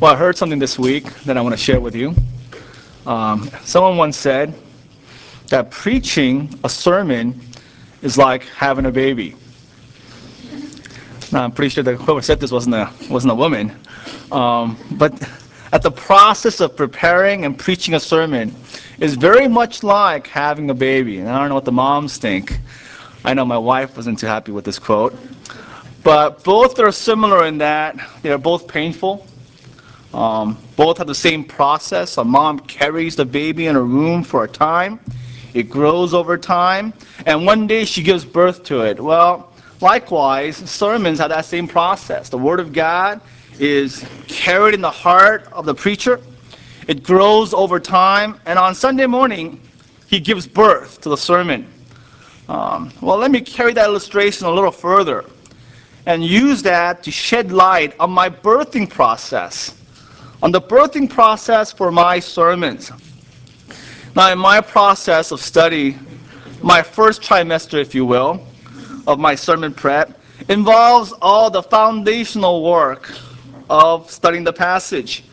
Well, I heard something this week that I want to share with you. Um, someone once said that preaching a sermon is like having a baby. Now, I'm pretty sure that whoever said this wasn't a, wasn't a woman. Um, but at the process of preparing and preaching a sermon is very much like having a baby. And I don't know what the moms think. I know my wife wasn't too happy with this quote. But both are similar in that they're both painful. Um, both have the same process. A mom carries the baby in her womb for a time. It grows over time. And one day she gives birth to it. Well, likewise, sermons have that same process. The Word of God is carried in the heart of the preacher. It grows over time. And on Sunday morning, he gives birth to the sermon. Um, well, let me carry that illustration a little further and use that to shed light on my birthing process on the birthing process for my sermons. Now, in my process of study, my first trimester, if you will, of my sermon prep involves all the foundational work of studying the passage.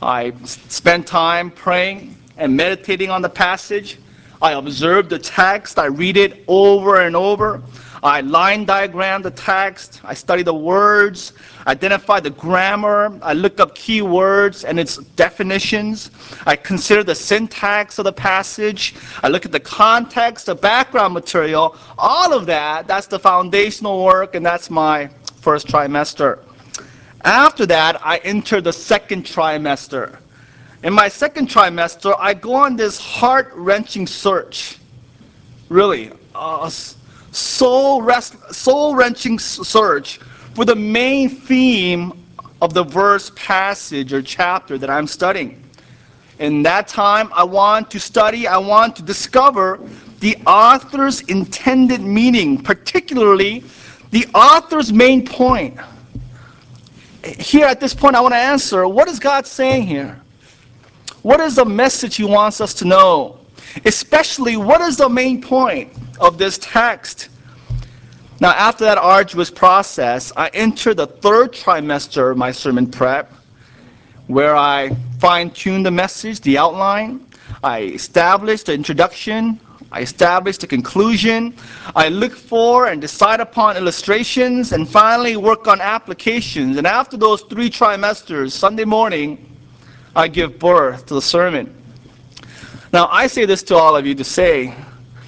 I spend time praying and meditating on the passage. I observe the text. I read it over and over. I line diagram the text. I study the words, identify the grammar. I look up key words and its definitions. I consider the syntax of the passage. I look at the context, the background material. All of that, that's the foundational work, and that's my first trimester. After that, I enter the second trimester. In my second trimester, I go on this heart wrenching search. Really, uh, soul, soul wrenching search for the main theme of the verse, passage, or chapter that I'm studying. In that time, I want to study, I want to discover the author's intended meaning, particularly the author's main point. Here at this point, I want to answer what is God saying here? What is the message He wants us to know? Especially, what is the main point of this text? Now, after that arduous process, I enter the third trimester of my sermon prep, where I fine tune the message, the outline. I establish the introduction. I establish the conclusion. I look for and decide upon illustrations, and finally work on applications. And after those three trimesters, Sunday morning, I give birth to the sermon. Now, I say this to all of you to say,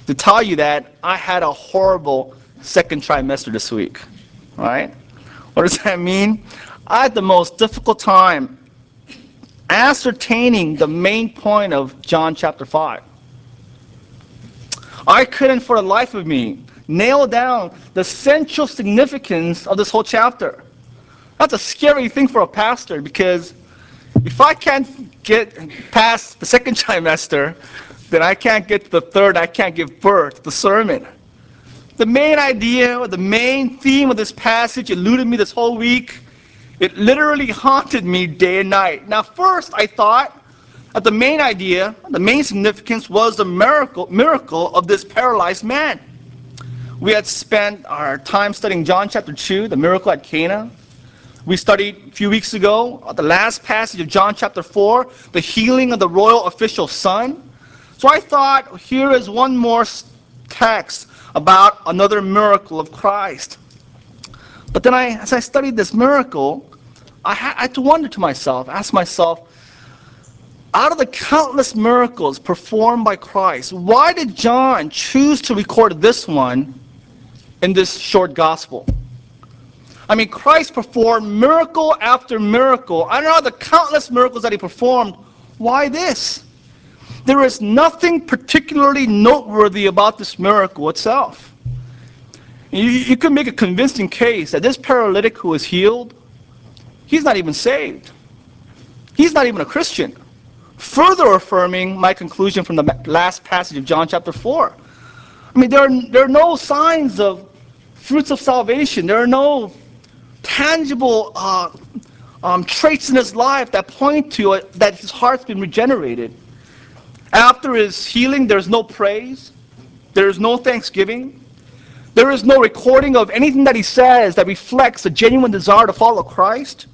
to tell you that I had a horrible second trimester this week. Right? What does that mean? I had the most difficult time ascertaining the main point of John chapter 5. I couldn't, for the life of me, nail down the central significance of this whole chapter. That's a scary thing for a pastor because if I can't get past the second trimester, then I can't get to the third, I can't give birth to the sermon. The main idea, or the main theme of this passage eluded me this whole week. It literally haunted me day and night. Now, first, I thought that the main idea, the main significance was the miracle, miracle of this paralyzed man. We had spent our time studying John chapter 2, the miracle at Cana. We studied a few weeks ago uh, the last passage of John chapter 4, the healing of the royal official's son. So I thought, here is one more text about another miracle of Christ. But then I, as I studied this miracle, I had to wonder to myself, ask myself, out of the countless miracles performed by Christ, why did John choose to record this one in this short gospel? I mean, Christ performed miracle after miracle. I don't know the countless miracles that he performed. Why this? There is nothing particularly noteworthy about this miracle itself. You, you could make a convincing case that this paralytic who was healed, he's not even saved. He's not even a Christian. Further affirming my conclusion from the last passage of John chapter 4. I mean, there are, there are no signs of fruits of salvation. There are no tangible uh, um, traits in his life that point to it, that his heart's been regenerated. After his healing, there's no praise, there is no thanksgiving, there is no recording of anything that he says that reflects a genuine desire to follow Christ.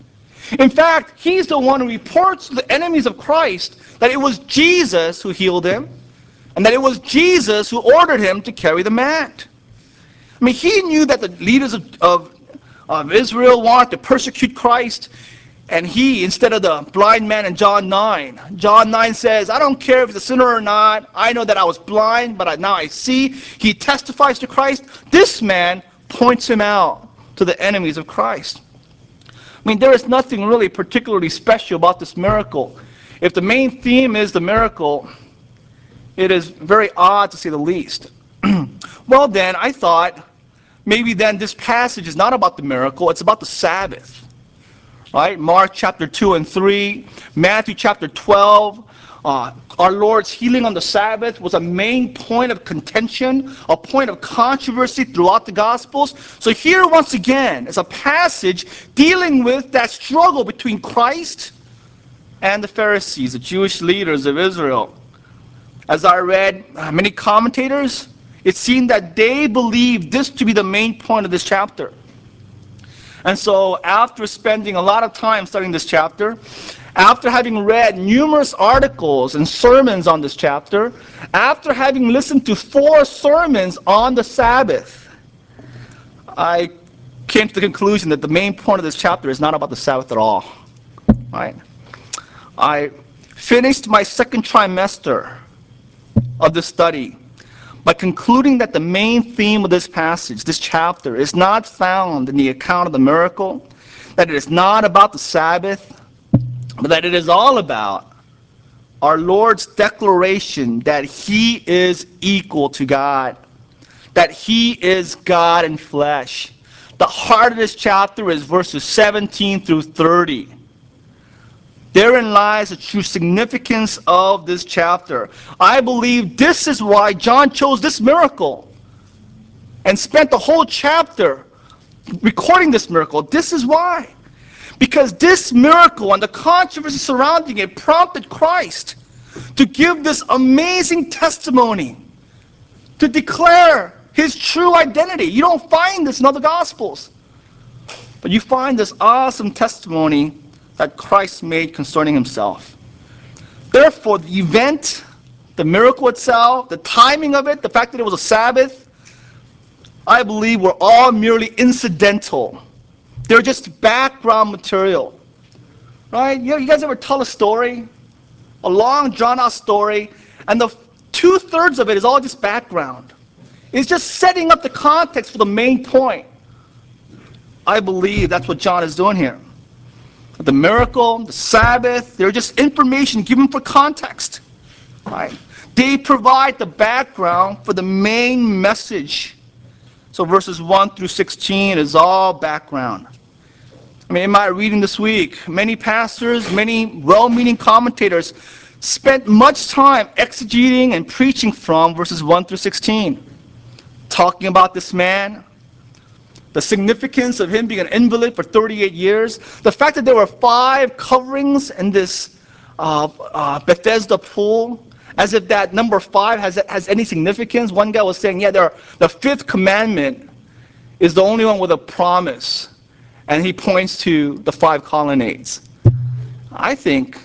In fact, he's the one who reports to the enemies of Christ that it was Jesus who healed him and that it was Jesus who ordered him to carry the mat. I mean, he knew that the leaders of, of, of Israel wanted to persecute Christ, and he, instead of the blind man in John 9, John 9 says, I don't care if he's a sinner or not. I know that I was blind, but I, now I see. He testifies to Christ. This man points him out to the enemies of Christ. I mean, there is nothing really particularly special about this miracle. If the main theme is the miracle, it is very odd to say the least. well, then, I thought maybe then this passage is not about the miracle, it's about the Sabbath. Right? Mark chapter 2 and 3, Matthew chapter 12. Uh, our Lord's healing on the Sabbath was a main point of contention, a point of controversy throughout the Gospels. So, here once again is a passage dealing with that struggle between Christ and the Pharisees, the Jewish leaders of Israel. As I read uh, many commentators, it seemed that they believed this to be the main point of this chapter. And so, after spending a lot of time studying this chapter, after having read numerous articles and sermons on this chapter, after having listened to four sermons on the Sabbath, I came to the conclusion that the main point of this chapter is not about the Sabbath at all. Right? I finished my second trimester of the study by concluding that the main theme of this passage, this chapter, is not found in the account of the miracle, that it is not about the Sabbath, but that it is all about our Lord's declaration that He is equal to God, that He is God in flesh. The heart of this chapter is verses 17 through 30. Therein lies the true significance of this chapter. I believe this is why John chose this miracle and spent the whole chapter recording this miracle. This is why. Because this miracle and the controversy surrounding it prompted Christ to give this amazing testimony, to declare his true identity. You don't find this in other gospels. But you find this awesome testimony that Christ made concerning himself. Therefore, the event, the miracle itself, the timing of it, the fact that it was a Sabbath, I believe were all merely incidental. They're just background material. Right? You, you guys ever tell a story? A long, drawn out story, and the two thirds of it is all just background. It's just setting up the context for the main point. I believe that's what John is doing here the miracle, the Sabbath, they're just information given for context. Right? They provide the background for the main message. So verses 1 through 16 is all background. I mean, in my reading this week, many pastors, many well meaning commentators spent much time exegeting and preaching from verses 1 through 16, talking about this man, the significance of him being an invalid for 38 years, the fact that there were five coverings in this uh, uh, Bethesda pool, as if that number five has, has any significance. One guy was saying, yeah, there the fifth commandment is the only one with a promise. And he points to the five colonnades. I think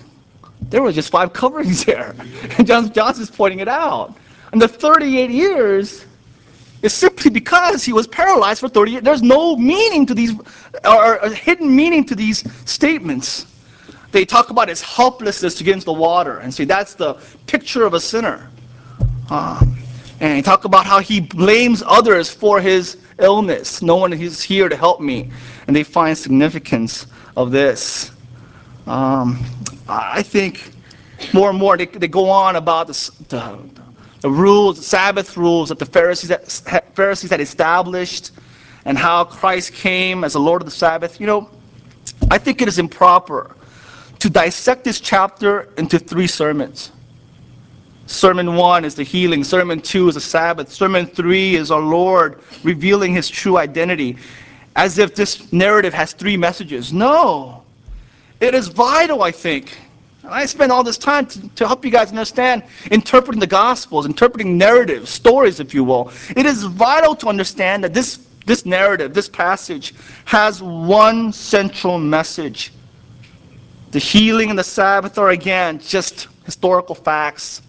there were just five coverings there. And John Johnson's pointing it out. And the 38 years is simply because he was paralyzed for 30 years. There's no meaning to these, or a hidden meaning to these statements. They talk about his helplessness against the water and say that's the picture of a sinner. Uh, and they talk about how he blames others for his illness. No one is here to help me. And they find significance of this. Um, I think more and more they, they go on about the, the, the rules, Sabbath rules that the Pharisees, Pharisees had established, and how Christ came as the Lord of the Sabbath. You know, I think it is improper to dissect this chapter into three sermons. Sermon one is the healing. Sermon two is the Sabbath. Sermon three is our Lord revealing his true identity, as if this narrative has three messages. No. It is vital, I think, and I spend all this time to, to help you guys understand interpreting the Gospels, interpreting narratives, stories, if you will. It is vital to understand that this, this narrative, this passage, has one central message. The healing and the Sabbath are again just historical facts,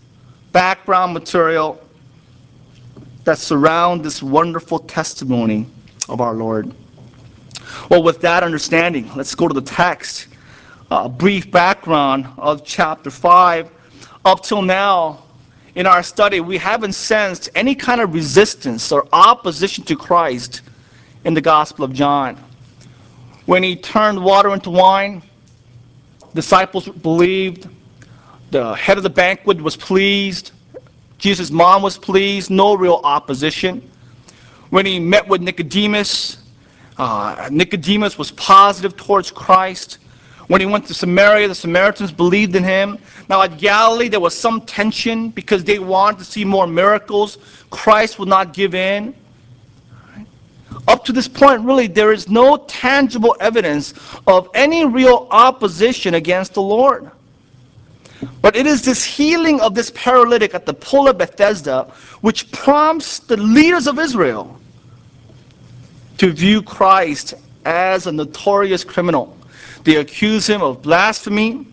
background material that surround this wonderful testimony of our Lord. Well, with that understanding, let's go to the text. A brief background of chapter 5. Up till now, in our study, we haven't sensed any kind of resistance or opposition to Christ in the Gospel of John. When he turned water into wine, disciples believed, the head of the banquet was pleased, Jesus' mom was pleased, no real opposition. When he met with Nicodemus, uh, Nicodemus was positive towards Christ. When he went to Samaria, the Samaritans believed in him. Now at Galilee, there was some tension because they wanted to see more miracles. Christ would not give in. Up to this point, really, there is no tangible evidence of any real opposition against the Lord. But it is this healing of this paralytic at the pool of Bethesda which prompts the leaders of Israel to view Christ as a notorious criminal. They accuse him of blasphemy,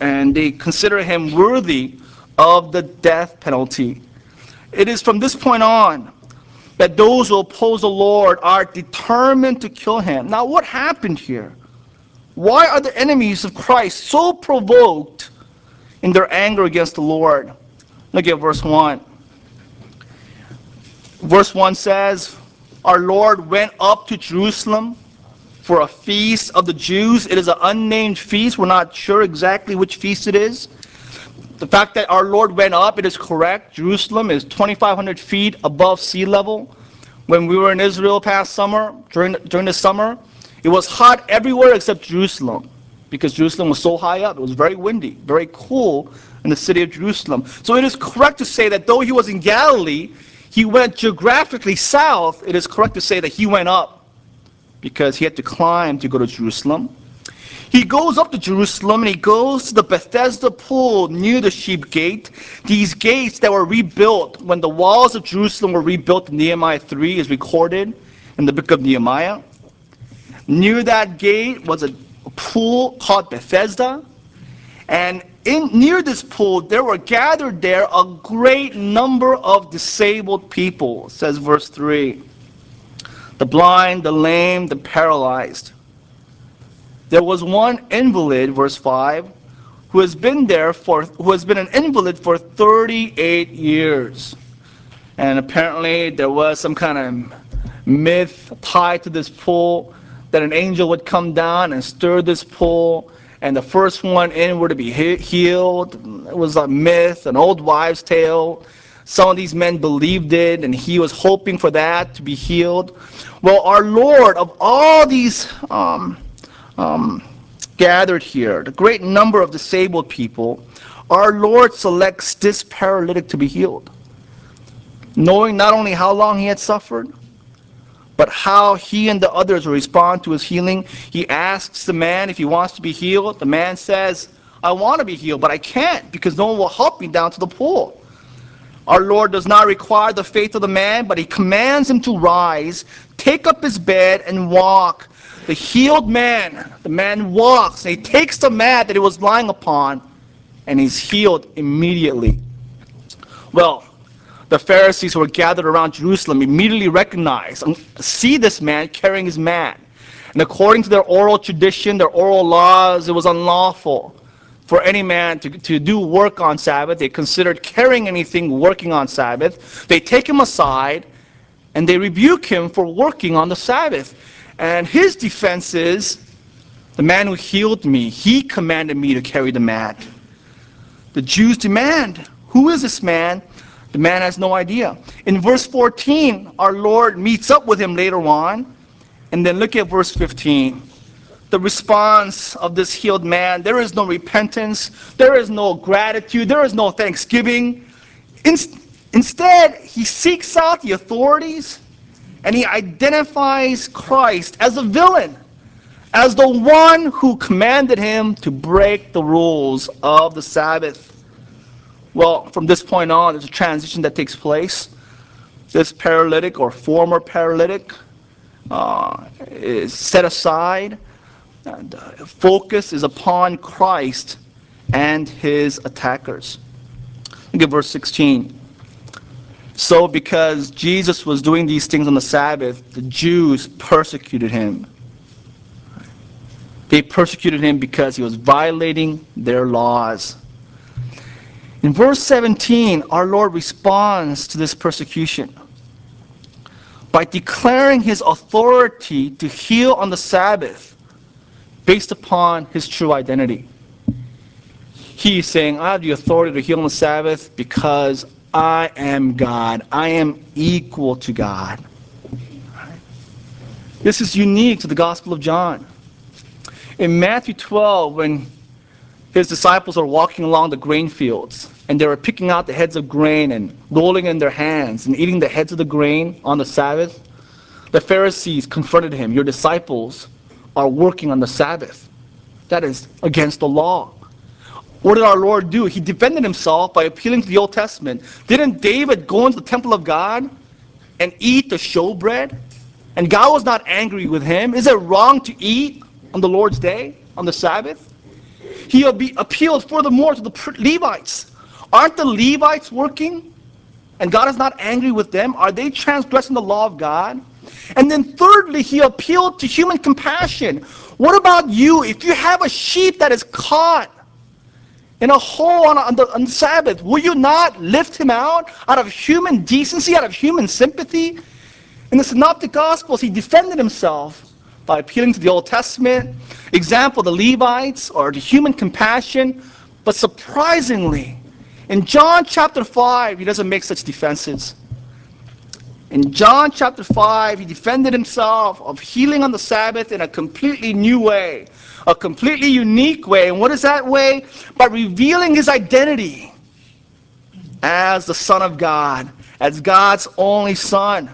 and they consider him worthy of the death penalty. It is from this point on that those who oppose the Lord are determined to kill him. Now, what happened here? Why are the enemies of Christ so provoked in their anger against the Lord? Look at verse 1. Verse 1 says, Our Lord went up to Jerusalem for a feast of the Jews. It is an unnamed feast. We're not sure exactly which feast it is. The fact that our Lord went up, it is correct. Jerusalem is 2,500 feet above sea level. When we were in Israel past summer, during, during the summer, it was hot everywhere except Jerusalem because Jerusalem was so high up. It was very windy, very cool in the city of Jerusalem. So it is correct to say that though he was in Galilee, he went geographically south. It is correct to say that he went up because he had to climb to go to Jerusalem. He goes up to Jerusalem and he goes to the Bethesda pool near the sheep gate. These gates that were rebuilt when the walls of Jerusalem were rebuilt in Nehemiah 3 is recorded in the book of Nehemiah. Near that gate was a pool called Bethesda. And in, near this pool, there were gathered there a great number of disabled people, says verse 3 the blind, the lame, the paralyzed. There was one invalid, verse 5, who has been there for who has been an invalid for 38 years. And apparently there was some kind of myth tied to this pool that an angel would come down and stir this pool and the first one in were to be healed. It was a myth, an old wives' tale. Some of these men believed it, and he was hoping for that to be healed. Well, our Lord, of all these um, um, gathered here, the great number of disabled people, our Lord selects this paralytic to be healed. Knowing not only how long he had suffered, but how he and the others will respond to his healing. He asks the man if he wants to be healed. The man says, I want to be healed, but I can't because no one will help me down to the pool. Our Lord does not require the faith of the man, but he commands him to rise, take up his bed, and walk. The healed man, the man walks, and he takes the mat that he was lying upon, and he's healed immediately. Well, the Pharisees who were gathered around Jerusalem immediately recognize and see this man carrying his mat. And according to their oral tradition, their oral laws, it was unlawful for any man to, to do work on Sabbath. They considered carrying anything working on Sabbath. They take him aside and they rebuke him for working on the Sabbath. And his defense is the man who healed me, he commanded me to carry the mat. The Jews demand, Who is this man? The man has no idea. In verse 14, our Lord meets up with him later on. And then look at verse 15 the response of this healed man. There is no repentance. There is no gratitude. There is no thanksgiving. In, instead, he seeks out the authorities and he identifies Christ as a villain, as the one who commanded him to break the rules of the Sabbath. Well, from this point on, there's a transition that takes place. This paralytic or former paralytic uh, is set aside focus is upon Christ and his attackers. Look at verse 16. So, because Jesus was doing these things on the Sabbath, the Jews persecuted him. They persecuted him because he was violating their laws. In verse 17, our Lord responds to this persecution by declaring his authority to heal on the Sabbath based upon his true identity. He is saying, I have the authority to heal on the Sabbath because I am God. I am equal to God. This is unique to the Gospel of John. In Matthew 12, when his disciples are walking along the grain fields and they were picking out the heads of grain and rolling in their hands and eating the heads of the grain on the Sabbath, the Pharisees confronted him. Your disciples are working on the Sabbath. That is against the law. What did our Lord do? He defended himself by appealing to the Old Testament. Didn't David go into the temple of God and eat the showbread? And God was not angry with him. Is it wrong to eat on the Lord's day, on the Sabbath? He appealed furthermore to the Levites. Aren't the Levites working? And God is not angry with them? Are they transgressing the law of God? And then thirdly, he appealed to human compassion. What about you? If you have a sheep that is caught in a hole on, on, the, on the Sabbath, will you not lift him out out of human decency, out of human sympathy? In the Synoptic Gospels, he defended himself by appealing to the Old Testament, example the Levites, or the human compassion. But surprisingly, in John chapter 5, he doesn't make such defenses. In John chapter 5, he defended himself of healing on the Sabbath in a completely new way, a completely unique way. And what is that way? By revealing his identity as the Son of God, as God's only Son.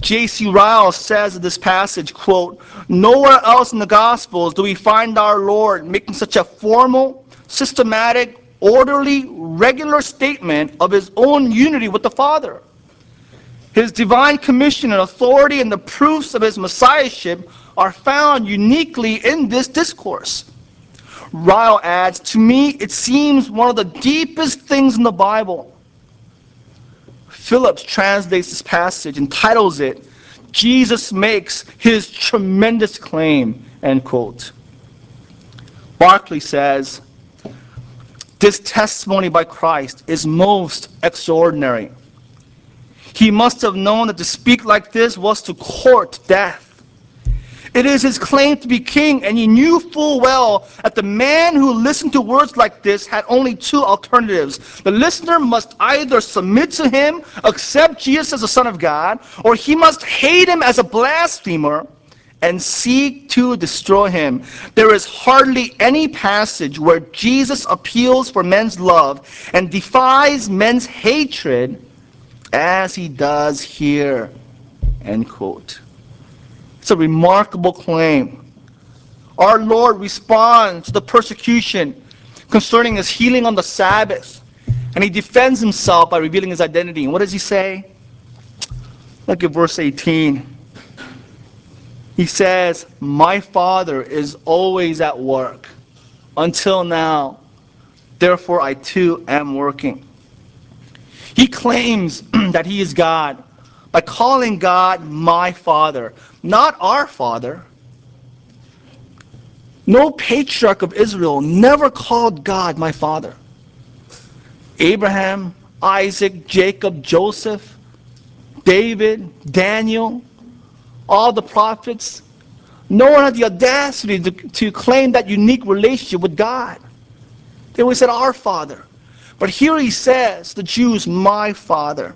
J.C. Ryle says in this passage, quote, Nowhere else in the Gospels do we find our Lord making such a formal, systematic, orderly, regular statement of his own unity with the Father. His divine commission and authority and the proofs of his messiahship are found uniquely in this discourse. Ryle adds, To me, it seems one of the deepest things in the Bible. Phillips translates this passage and titles it, Jesus makes his tremendous claim, end quote. Barclay says, this testimony by Christ is most extraordinary. He must have known that to speak like this was to court death. It is his claim to be king, and he knew full well that the man who listened to words like this had only two alternatives. The listener must either submit to him, accept Jesus as the Son of God, or he must hate him as a blasphemer and seek to destroy him. There is hardly any passage where Jesus appeals for men's love and defies men's hatred as he does here. End quote. It's a remarkable claim. Our Lord responds to the persecution concerning his healing on the Sabbath. And he defends himself by revealing his identity. And what does he say? Look at verse 18. He says, My Father is always at work until now. Therefore, I too am working. He claims that he is God by calling God my Father, not our Father. No patriarch of Israel never called God my Father. Abraham, Isaac, Jacob, Joseph, David, Daniel, all the prophets, no one had the audacity to, to claim that unique relationship with God. They always said, Our Father. But here he says, the Jews, my Father.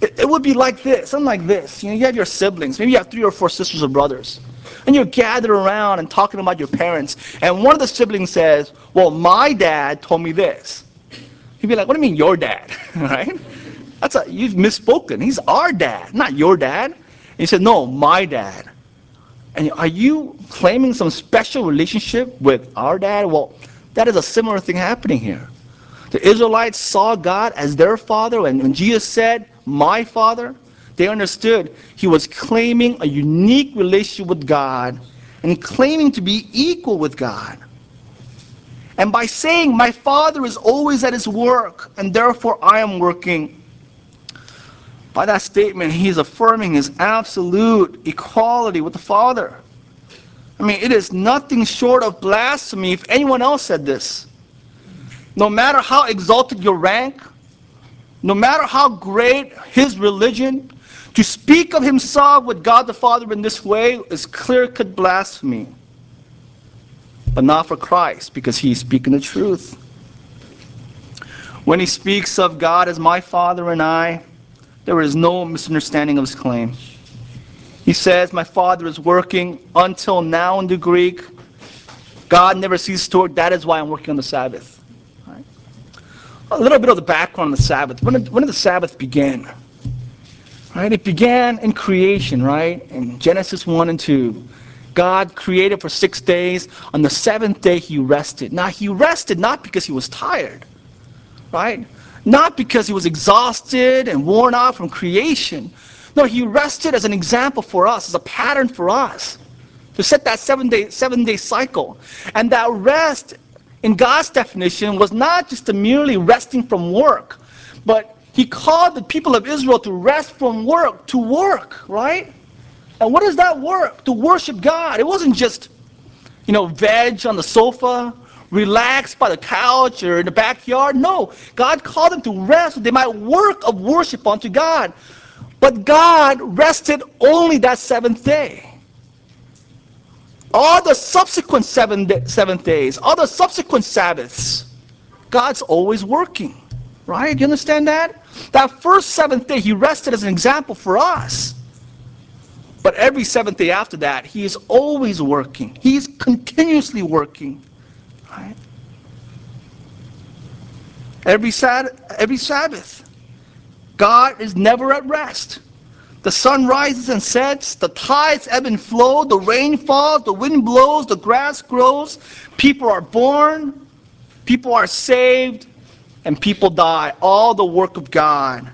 It, it would be like this, something like this. You know, you have your siblings, maybe you have three or four sisters or brothers. And you're gathered around and talking about your parents. And one of the siblings says, Well, my dad told me this. You'd be like, What do you mean, your dad? right? That's a, you've misspoken. He's our dad, not your dad. He said, No, my dad. And are you claiming some special relationship with our dad? Well, that is a similar thing happening here. The Israelites saw God as their father, and when Jesus said, My father, they understood he was claiming a unique relationship with God and claiming to be equal with God. And by saying, My Father is always at his work, and therefore I am working. By that statement, he is affirming his absolute equality with the Father. I mean, it is nothing short of blasphemy if anyone else said this. No matter how exalted your rank, no matter how great his religion, to speak of himself with God the Father in this way is clear cut blasphemy. But not for Christ, because he is speaking the truth. When he speaks of God as my Father and I, there is no misunderstanding of his claim. He says, My Father is working until now in the Greek. God never ceases to work. That is why I'm working on the Sabbath. A little bit of the background on the Sabbath. When did, when did the Sabbath begin? Right? It began in creation, right? In Genesis 1 and 2. God created for six days. On the seventh day, he rested. Now, he rested not because he was tired, right? Not because he was exhausted and worn out from creation. No, he rested as an example for us, as a pattern for us, to set that seven day, seven day cycle. And that rest, in God's definition, was not just merely resting from work, but he called the people of Israel to rest from work, to work, right? And what is that work? To worship God. It wasn't just, you know, veg on the sofa, relax by the couch or in the backyard. No, God called them to rest so they might work of worship unto God. But God rested only that seventh day. All the subsequent seven day, seventh days, all the subsequent Sabbaths, God's always working. Right? You understand that? That first seventh day, He rested as an example for us. But every seventh day after that, He is always working. He's continuously working. Right? Every, Sad- every Sabbath. God is never at rest. The sun rises and sets, the tides ebb and flow, the rain falls, the wind blows, the grass grows, people are born, people are saved, and people die. All the work of God.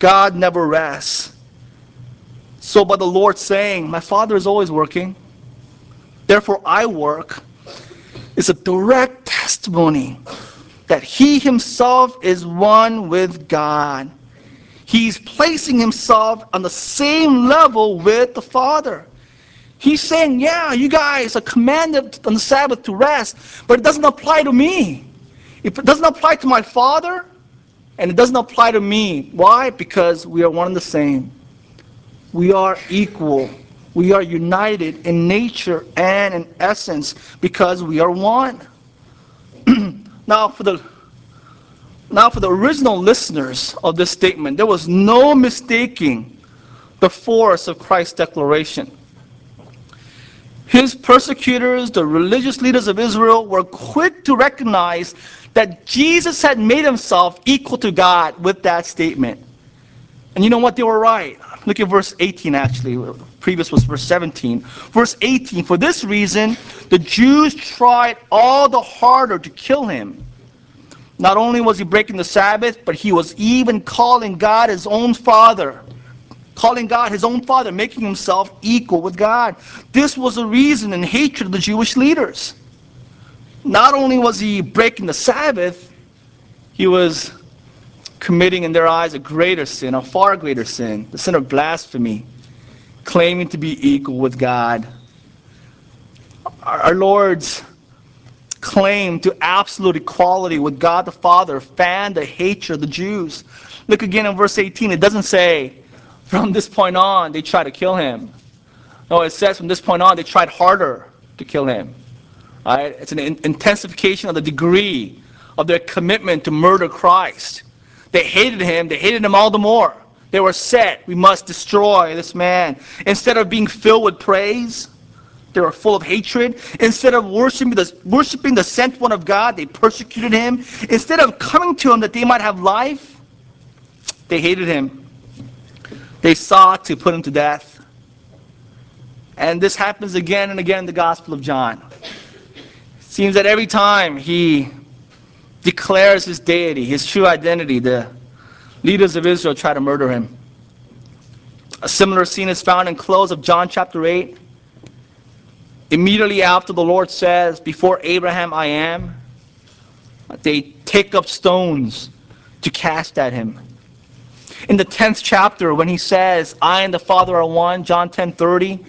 God never rests. So, by the Lord saying, My Father is always working, therefore I work, is a direct testimony that he himself is one with God. He's placing himself on the same level with the Father. He's saying, Yeah, you guys are commanded on the Sabbath to rest, but it doesn't apply to me. If it doesn't apply to my Father, and it doesn't apply to me. Why? Because we are one and the same. We are equal. We are united in nature and in essence because we are one. now, for the now, for the original listeners of this statement, there was no mistaking the force of Christ's declaration. His persecutors, the religious leaders of Israel, were quick to recognize that Jesus had made himself equal to God with that statement. And you know what? They were right. Look at verse 18, actually. Previous was verse 17. Verse 18 For this reason, the Jews tried all the harder to kill him not only was he breaking the Sabbath, but he was even calling God his own father. Calling God his own father, making himself equal with God. This was a reason and hatred of the Jewish leaders. Not only was he breaking the Sabbath, he was committing in their eyes a greater sin, a far greater sin, the sin of blasphemy, claiming to be equal with God. Our Lord's claim to absolute equality with God the Father fanned the hatred of the Jews. Look again in verse 18. It doesn't say, from this point on, they tried to kill him. No, it says from this point on, they tried harder to kill him. Right? It's an intensification of the degree of their commitment to murder Christ. They hated him, they hated him all the more. They were set, we must destroy this man. Instead of being filled with praise, they were full of hatred. Instead of worshiping the, worshiping the sent one of God, they persecuted him. Instead of coming to him that they might have life, they hated him. They sought to put him to death. And this happens again and again in the Gospel of John. It seems that every time he declares his deity, his true identity, the leaders of Israel try to murder him. A similar scene is found in close of John chapter 8 immediately after the Lord says, Before Abraham I am, they take up stones to cast at him. In the 10th chapter, when he says, I and the Father are one, John 10 30,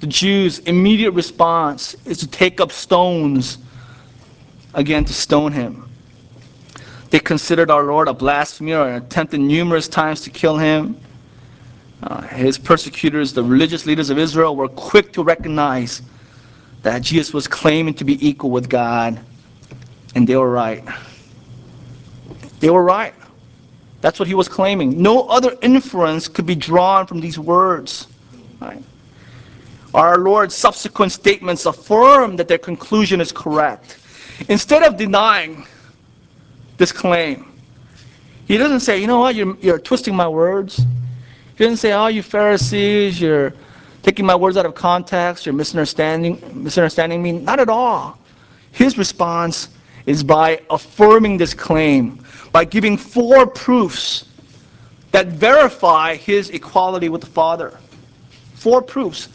the Jews' immediate response is to take up stones again to stone him. They considered our Lord a blasphemer and attempted numerous times to kill him. Uh, his persecutors, the religious leaders of Israel, were quick to recognize that Jesus was claiming to be equal with God, and they were right. They were right. That's what he was claiming. No other inference could be drawn from these words. Right? Our Lord's subsequent statements affirm that their conclusion is correct. Instead of denying this claim, he doesn't say, you know what, you're, you're twisting my words. He didn't say, oh, you Pharisees, you're taking my words out of context, you're misunderstanding, misunderstanding me. Not at all. His response is by affirming this claim, by giving four proofs that verify his equality with the Father. Four proofs.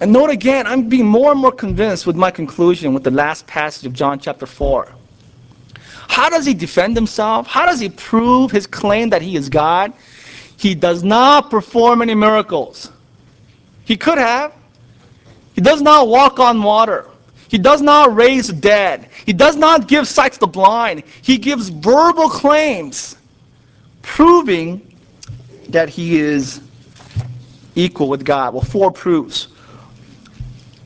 And note again, I'm being more and more convinced with my conclusion with the last passage of John chapter 4. How does he defend himself? How does he prove his claim that he is God? He does not perform any miracles. He could have. He does not walk on water. He does not raise dead. He does not give sight to the blind. He gives verbal claims proving that he is equal with God. Well, four proofs.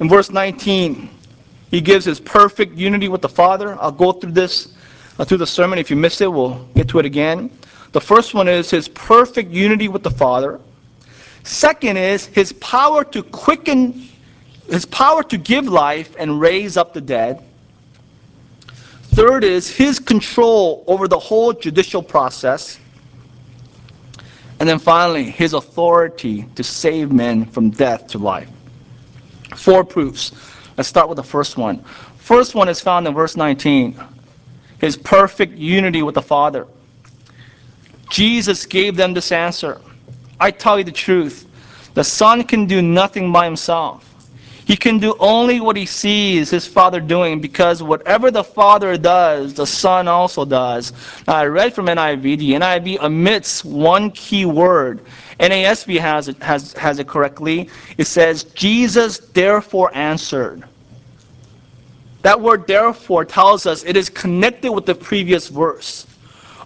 In verse 19, he gives his perfect unity with the Father. I'll go through this uh, through the sermon. If you missed it, we'll get to it again. The first one is his perfect unity with the Father. Second is his power to quicken, his power to give life and raise up the dead. Third is his control over the whole judicial process. And then finally, his authority to save men from death to life. Four proofs. Let's start with the first one. First one is found in verse 19. His perfect unity with the Father. Jesus gave them this answer. I tell you the truth. The Son can do nothing by himself. He can do only what he sees his Father doing because whatever the Father does, the Son also does. Now, I read from NIV. The NIV omits one key word. NASB has it, has, has it correctly. It says, Jesus therefore answered. That word therefore tells us it is connected with the previous verse.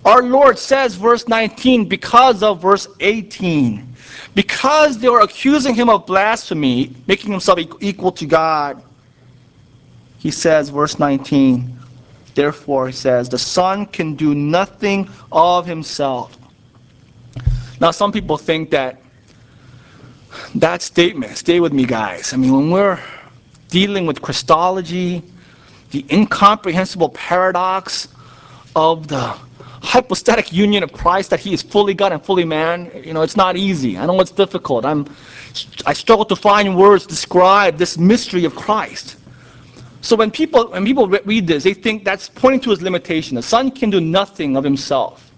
Our Lord says, verse 19, because of verse 18. Because they were accusing him of blasphemy, making himself equal to God, he says, verse 19, therefore, he says, the Son can do nothing of himself. Now, some people think that that statement, stay with me, guys. I mean, when we're dealing with Christology, the incomprehensible paradox of the hypostatic union of Christ, that he is fully God and fully man, you know, it's not easy. I know it's difficult. I'm, I struggle to find words to describe this mystery of Christ. So when people, when people read this, they think that's pointing to his limitation. The Son can do nothing of himself.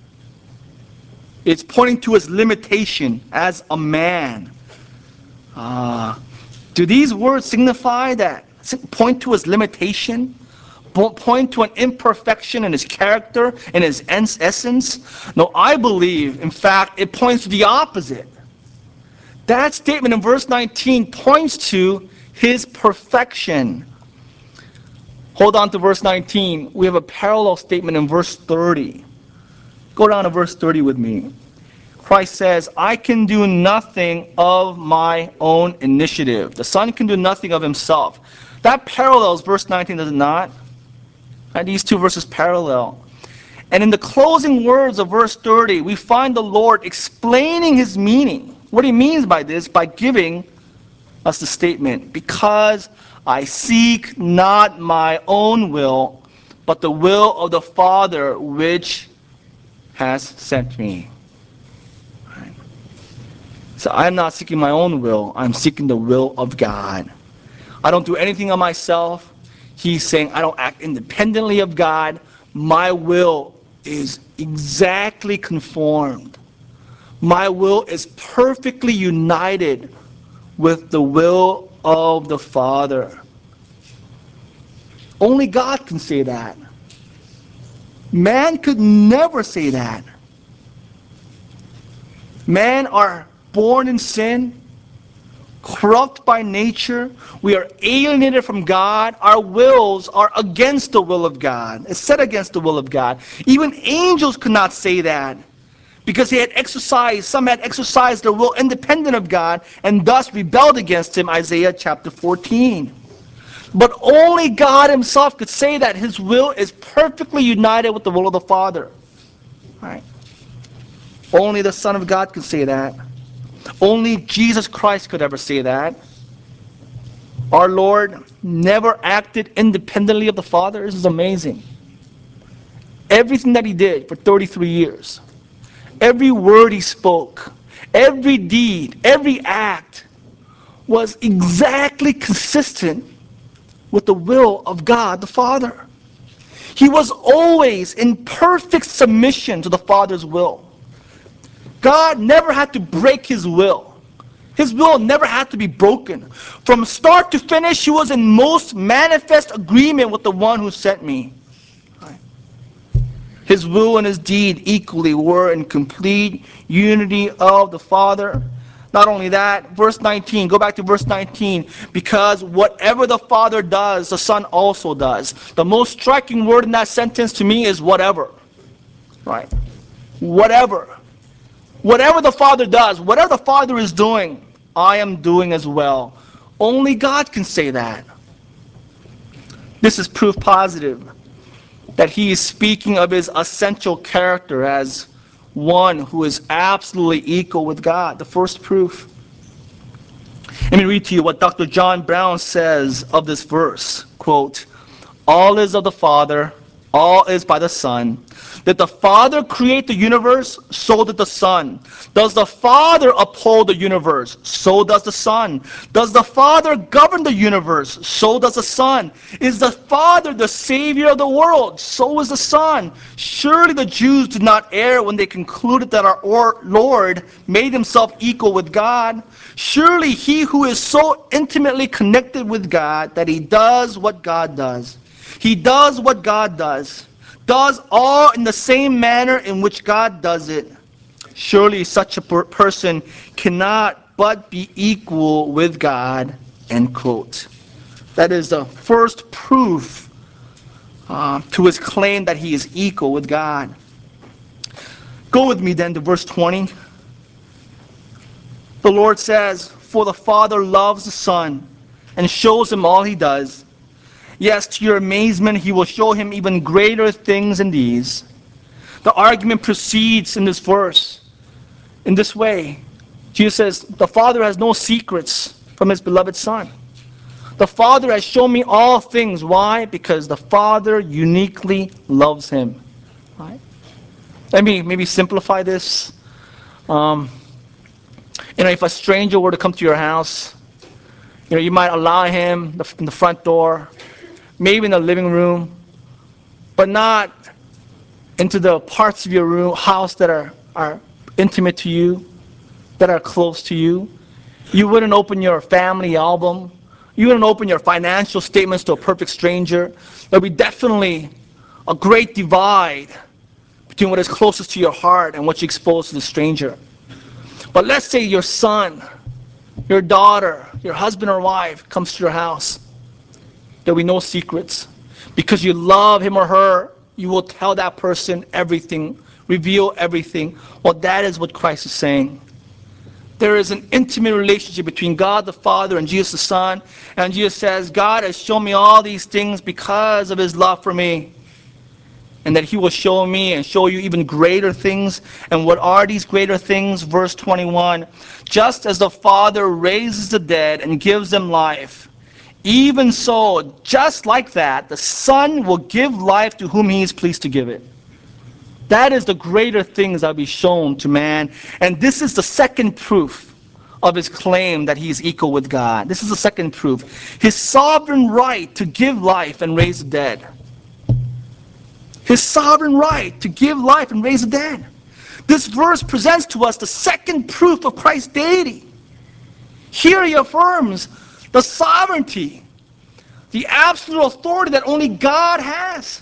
It's pointing to his limitation as a man. Uh, do these words signify that? Point to his limitation? Point to an imperfection in his character and his essence? No, I believe, in fact, it points to the opposite. That statement in verse 19 points to his perfection. Hold on to verse 19. We have a parallel statement in verse 30. Go down to verse 30 with me. Christ says, I can do nothing of my own initiative. The Son can do nothing of himself. That parallels verse 19, does it not? And these two verses parallel. And in the closing words of verse 30, we find the Lord explaining his meaning. What he means by this, by giving us the statement, because I seek not my own will, but the will of the Father which has sent me. Right. So I'm not seeking my own will, I'm seeking the will of God. I don't do anything on myself. He's saying, I don't act independently of God. My will is exactly conformed. My will is perfectly united with the will of the Father. Only God can say that. Man could never say that. Man are born in sin, corrupt by nature. We are alienated from God. Our wills are against the will of God. It's set against the will of God. Even angels could not say that because they had exercised, some had exercised their will independent of God and thus rebelled against Him. Isaiah chapter 14. But only God Himself could say that His will is perfectly united with the will of the Father. Right? Only the Son of God could say that. Only Jesus Christ could ever say that. Our Lord never acted independently of the Father. This is amazing. Everything that He did for 33 years, every word He spoke, every deed, every act was exactly consistent with the will of God the Father. He was always in perfect submission to the Father's will. God never had to break his will. His will never had to be broken. From start to finish, he was in most manifest agreement with the one who sent me. His will and his deed equally were in complete unity of the Father. Not only that, verse 19, go back to verse 19. Because whatever the Father does, the Son also does. The most striking word in that sentence to me is whatever. Right? Whatever. Whatever the Father does, whatever the Father is doing, I am doing as well. Only God can say that. This is proof positive that he is speaking of his essential character as one who is absolutely equal with God. The first proof. Let me read to you what Dr. John Brown says of this verse. Quote, All is of the Father, all is by the Son. Did the Father create the universe? So did the Son. Does the Father uphold the universe? So does the Son. Does the Father govern the universe? So does the Son. Is the Father the Savior of the world? So is the Son. Surely the Jews did not err when they concluded that our Lord made himself equal with God. Surely he who is so intimately connected with God that he does what God does. He does what God does does all in the same manner in which God does it, surely such a per person cannot but be equal with God. End quote. That is the first proof uh, to his claim that he is equal with God. Go with me then to verse 20. The Lord says, For the Father loves the Son and shows him all he does Yes, to your amazement, he will show him even greater things than these. The argument proceeds in this verse in this way. Jesus says, The Father has no secrets from his beloved Son. The Father has shown me all things. Why? Because the Father uniquely loves him. Right? Let me maybe simplify this. Um, you know, if a stranger were to come to your house, you know, you might allow him in the front door maybe in the living room, but not into the parts of your room, house that are, are intimate to you, that are close to you. You wouldn't open your family album. You wouldn't open your financial statements to a perfect stranger. There'll be definitely a great divide between what is closest to your heart and what you expose to the stranger. But let's say your son, your daughter, your husband or wife comes to your house There'll be no secrets. Because you love him or her, you will tell that person everything, reveal everything. Well, that is what Christ is saying. There is an intimate relationship between God the Father and Jesus the Son. And Jesus says, God has shown me all these things because of his love for me. And that he will show me and show you even greater things. And what are these greater things? Verse 21 Just as the Father raises the dead and gives them life, even so, just like that, the Son will give life to whom he is pleased to give it. That is the greater things that will be shown to man. And this is the second proof of his claim that he is equal with God. This is the second proof. His sovereign right to give life and raise the dead. His sovereign right to give life and raise the dead. This verse presents to us the second proof of Christ's deity. Here he affirms the sovereignty, the absolute authority that only God has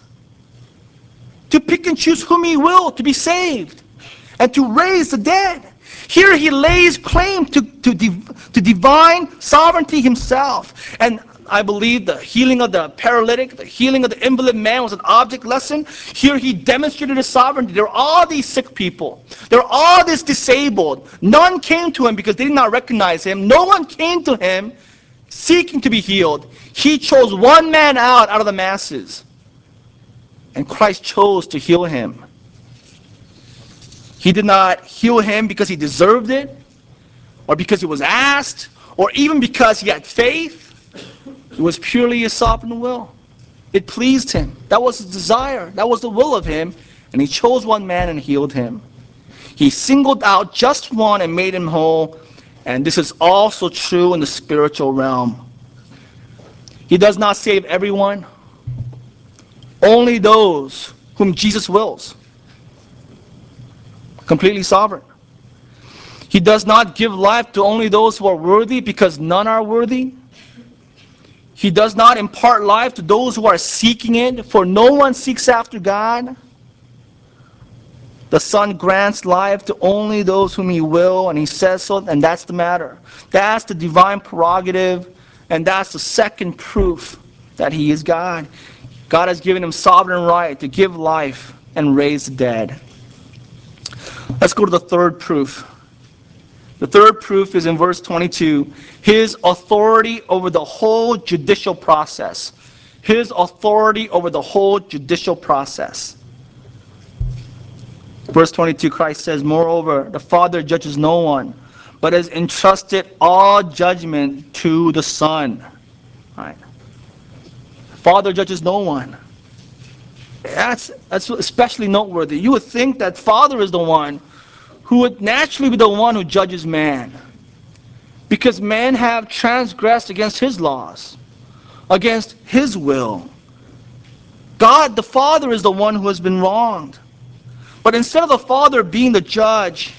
to pick and choose whom He will to be saved and to raise the dead. Here He lays claim to, to, to divine sovereignty Himself. And I believe the healing of the paralytic, the healing of the invalid man was an object lesson. Here he demonstrated his sovereignty. There are all these sick people. There are all these disabled. None came to him because they did not recognize him. No one came to him seeking to be healed. He chose one man out out of the masses. And Christ chose to heal him. He did not heal him because he deserved it, or because he was asked, or even because he had faith. It was purely his sovereign will. It pleased him. That was his desire. That was the will of him. And he chose one man and healed him. He singled out just one and made him whole. And this is also true in the spiritual realm. He does not save everyone, only those whom Jesus wills. Completely sovereign. He does not give life to only those who are worthy because none are worthy. He does not impart life to those who are seeking it, for no one seeks after God. The Son grants life to only those whom He will, and He says so, and that's the matter. That's the divine prerogative, and that's the second proof that He is God. God has given Him sovereign right to give life and raise the dead. Let's go to the third proof. The third proof is in verse 22 his authority over the whole judicial process. His authority over the whole judicial process. Verse 22, Christ says, Moreover, the Father judges no one, but has entrusted all judgment to the Son. Right? Father judges no one. That's, that's especially noteworthy. You would think that Father is the one who would naturally be the one who judges man. Because men have transgressed against his laws, against his will. God the Father is the one who has been wronged. But instead of the Father being the judge,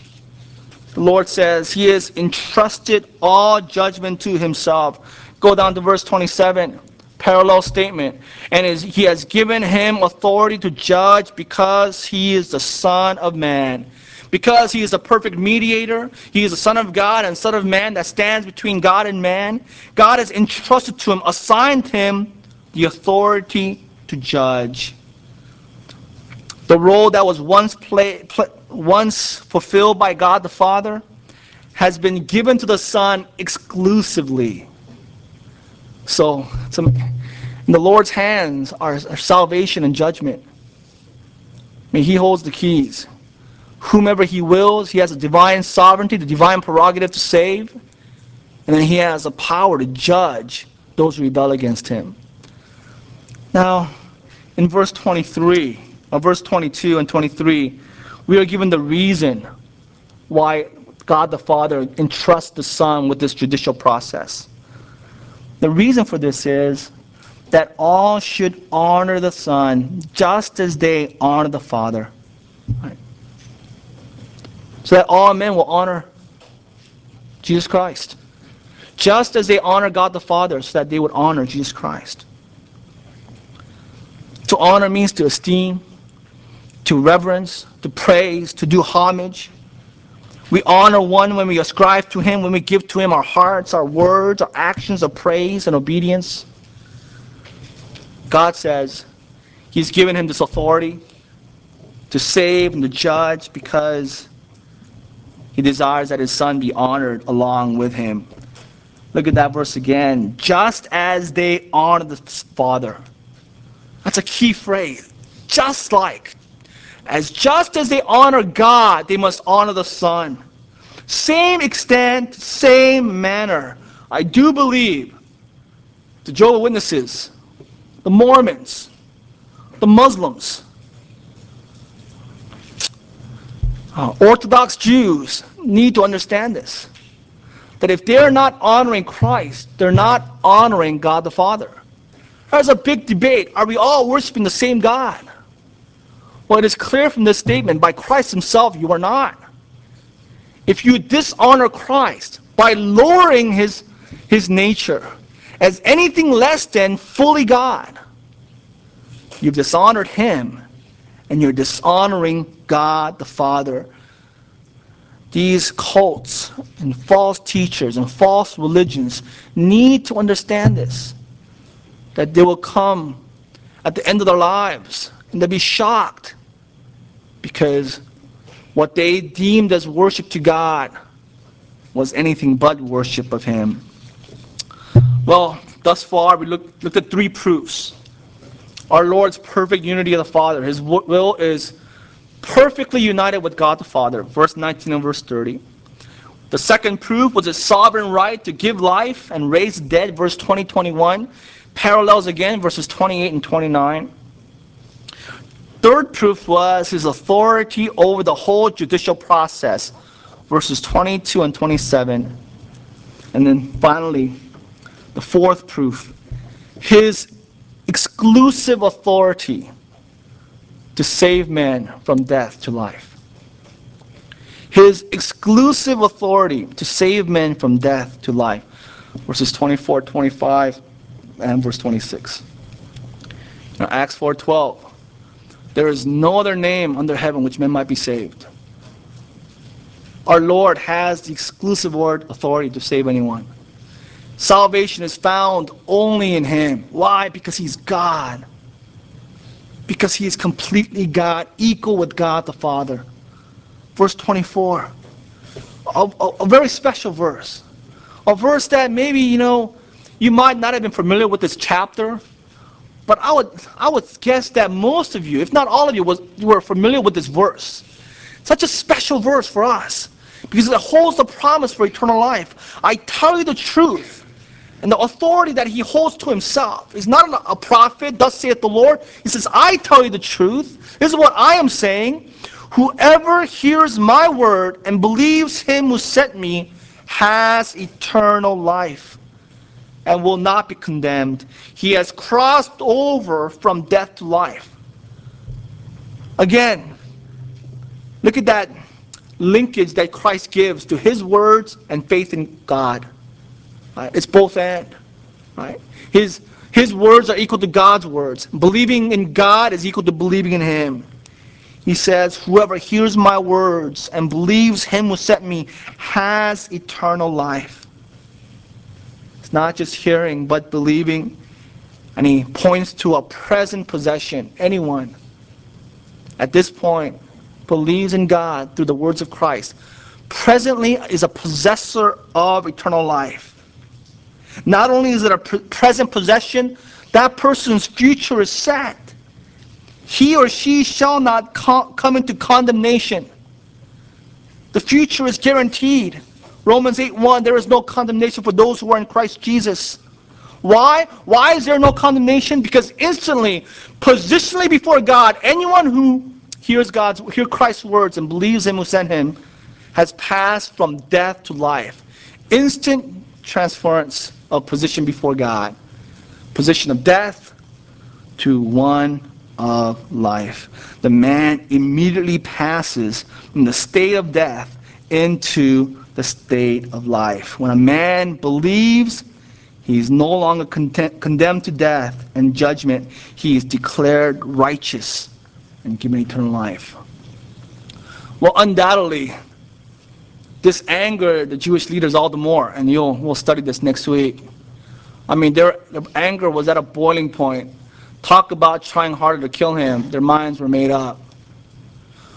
the Lord says he has entrusted all judgment to himself. Go down to verse 27, parallel statement. And is, he has given him authority to judge because he is the Son of Man. Because he is a perfect mediator, he is the Son of God and Son of Man that stands between God and man. God has entrusted to him, assigned him the authority to judge. The role that was once, play, once fulfilled by God the Father has been given to the Son exclusively. So, in the Lord's hands are, are salvation and judgment. I mean, he holds the keys whomever he wills. He has a divine sovereignty, the divine prerogative to save. And then he has the power to judge those who rebel against him. Now, in verse 23, verse 22 and 23, we are given the reason why God the Father entrusts the Son with this judicial process. The reason for this is that all should honor the Son just as they honor the Father. Right? so that all men will honor Jesus Christ. Just as they honor God the Father, so that they would honor Jesus Christ. To honor means to esteem, to reverence, to praise, to do homage. We honor one when we ascribe to him, when we give to him our hearts, our words, our actions of praise and obedience. God says he's given him this authority to save and to judge because he desires that his son be honored along with him. Look at that verse again. Just as they honor the Father. That's a key phrase. Just like. As just as they honor God, they must honor the Son. Same extent, same manner. I do believe the Jehovah Witnesses, the Mormons, the Muslims, Uh, Orthodox Jews need to understand this. That if they're not honoring Christ, they're not honoring God the Father. There's a big debate. Are we all worshiping the same God? Well, it is clear from this statement by Christ Himself, you are not. If you dishonor Christ by lowering His, his nature, as anything less than fully God. You've dishonored him, and you're dishonoring God the Father. These cults and false teachers and false religions need to understand this. That they will come at the end of their lives and they'll be shocked because what they deemed as worship to God was anything but worship of Him. Well, thus far we looked, looked at three proofs. Our Lord's perfect unity of the Father. His will is perfectly united with God the Father, verse 19 and verse 30. The second proof was his sovereign right to give life and raise dead, verse 20, 21. Parallels again, verses 28 and 29. Third proof was his authority over the whole judicial process, verses 22 and 27. And then finally, the fourth proof, his exclusive authority to save men from death to life. His exclusive authority to save men from death to life. Verses 24, 25, and verse 26. Now, Acts 4.12. There is no other name under heaven which men might be saved. Our Lord has the exclusive word authority to save anyone. Salvation is found only in Him. Why? Because He's God because he is completely God, equal with God the Father. Verse 24, a, a, a, very special verse. A verse that maybe, you know, you might not have been familiar with this chapter, but I would, I would guess that most of you, if not all of you, was, were familiar with this verse. Such a special verse for us because it holds the promise for eternal life. I tell you the truth and the authority that he holds to himself is not a prophet, thus saith the Lord. He says, I tell you the truth. This is what I am saying. Whoever hears my word and believes him who sent me has eternal life and will not be condemned. He has crossed over from death to life. Again, look at that linkage that Christ gives to his words and faith in God. Right? It's both and. Right? His, his words are equal to God's words. Believing in God is equal to believing in Him. He says, Whoever hears my words and believes Him who sent me has eternal life. Not just hearing, but believing. And he points to a present possession. Anyone at this point believes in God through the words of Christ presently is a possessor of eternal life. Not only is it a present possession, that person's future is set. He or she shall not come into condemnation. The future is guaranteed. Romans 8:1 there is no condemnation for those who are in Christ Jesus. Why? Why is there no condemnation? Because instantly, positionally before God, anyone who hears God's hear Christ's words and believes him who sent him has passed from death to life. Instant transference of position before God. Position of death to one of life. The man immediately passes from the state of death into the state of life. When a man believes, he is no longer condemned to death and judgment. He is declared righteous and given eternal life. Well, undoubtedly, this angered the Jewish leaders all the more, and you'll, we'll study this next week. I mean, their, their anger was at a boiling point. Talk about trying harder to kill him. Their minds were made up.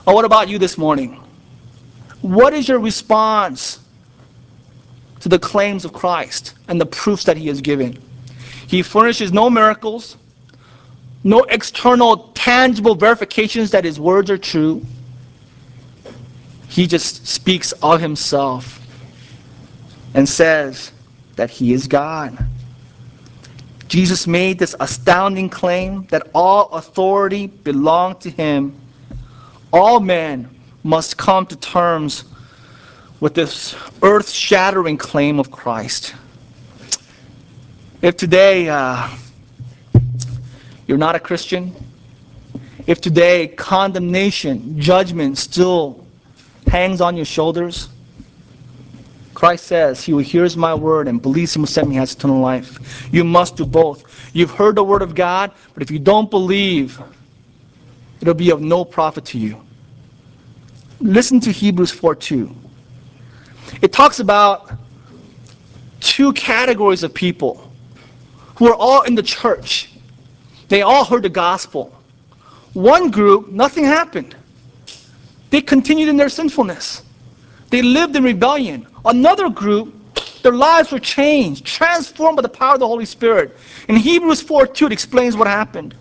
Oh, what about you this morning? What is your response to the claims of Christ and the proofs that he has given? He furnishes no miracles, no external tangible verifications that his words are true. He just speaks of himself and says that he is God. Jesus made this astounding claim that all authority belonged to him. All men must come to terms with this earth shattering claim of Christ. If today uh, you're not a Christian, if today condemnation, judgment still hangs on your shoulders, Christ says, He who hears my word and believes him who sent me has eternal life. You must do both. You've heard the word of God, but if you don't believe, it'll be of no profit to you. Listen to Hebrews 4 2. It talks about two categories of people who are all in the church. They all heard the gospel. One group, nothing happened. They continued in their sinfulness. They lived in rebellion. Another group, their lives were changed, transformed by the power of the Holy Spirit. In Hebrews 4 2, it explains what happened.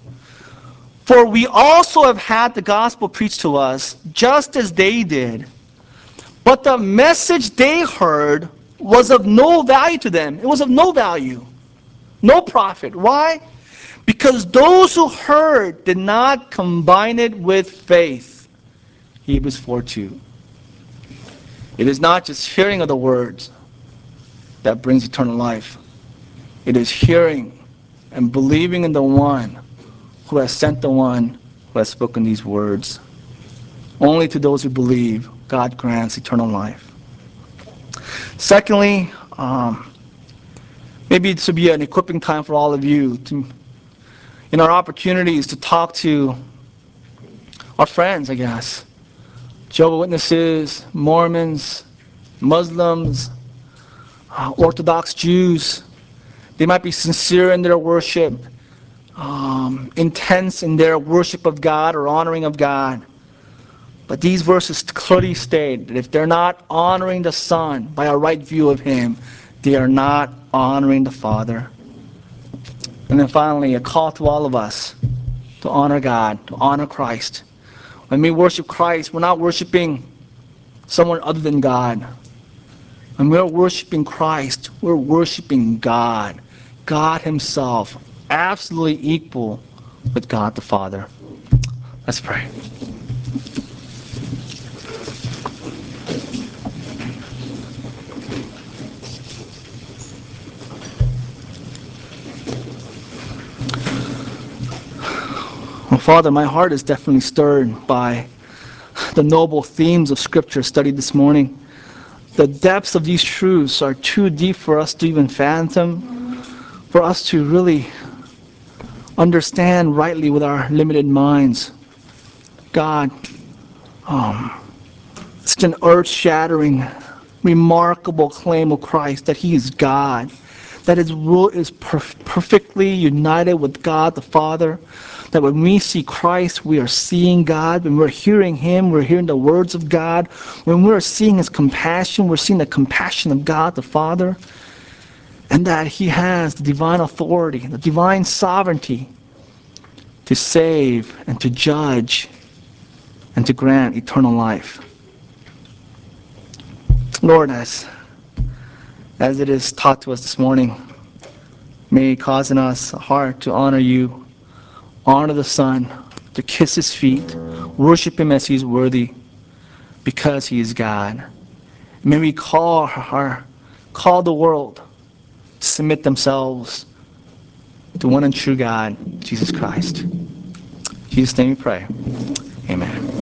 For we also have had the gospel preached to us, just as they did. But the message they heard was of no value to them. It was of no value, no profit. Why? Because those who heard did not combine it with faith. Hebrews 4 2. It is not just hearing of the words that brings eternal life, it is hearing and believing in the one who has sent the one who has spoken these words. Only to those who believe, God grants eternal life. Secondly, um, maybe this would be an equipping time for all of you to, in our opportunities to talk to our friends, I guess. Jehovah Witnesses, Mormons, Muslims, uh, Orthodox Jews. They might be sincere in their worship, um, intense in their worship of God or honoring of God. But these verses clearly state that if they're not honoring the Son by a right view of Him, they are not honoring the Father. And then finally, a call to all of us to honor God, to honor Christ. When we worship Christ, we're not worshiping someone other than God. When we're worshiping Christ, we're worshiping God. God Himself, absolutely equal with God the Father. Let's pray. Well, Father, my heart is definitely stirred by the noble themes of Scripture studied this morning. The depths of these truths are too deep for us to even fathom, for us to really understand rightly with our limited minds. God, um, such an earth shattering, remarkable claim of Christ that He is God, that His rule is perf- perfectly united with God the Father that when we see Christ, we are seeing God. When we're hearing Him, we're hearing the words of God. When we're seeing His compassion, we're seeing the compassion of God the Father. And that He has the divine authority, the divine sovereignty to save and to judge and to grant eternal life. Lord, as, as it is taught to us this morning, may it cause in us a heart to honor you honor the Son, to kiss his feet, worship him as he's worthy, because he is God. May we call our, call the world submit themselves to one and true God, Jesus Christ. In Jesus' name we pray. Amen.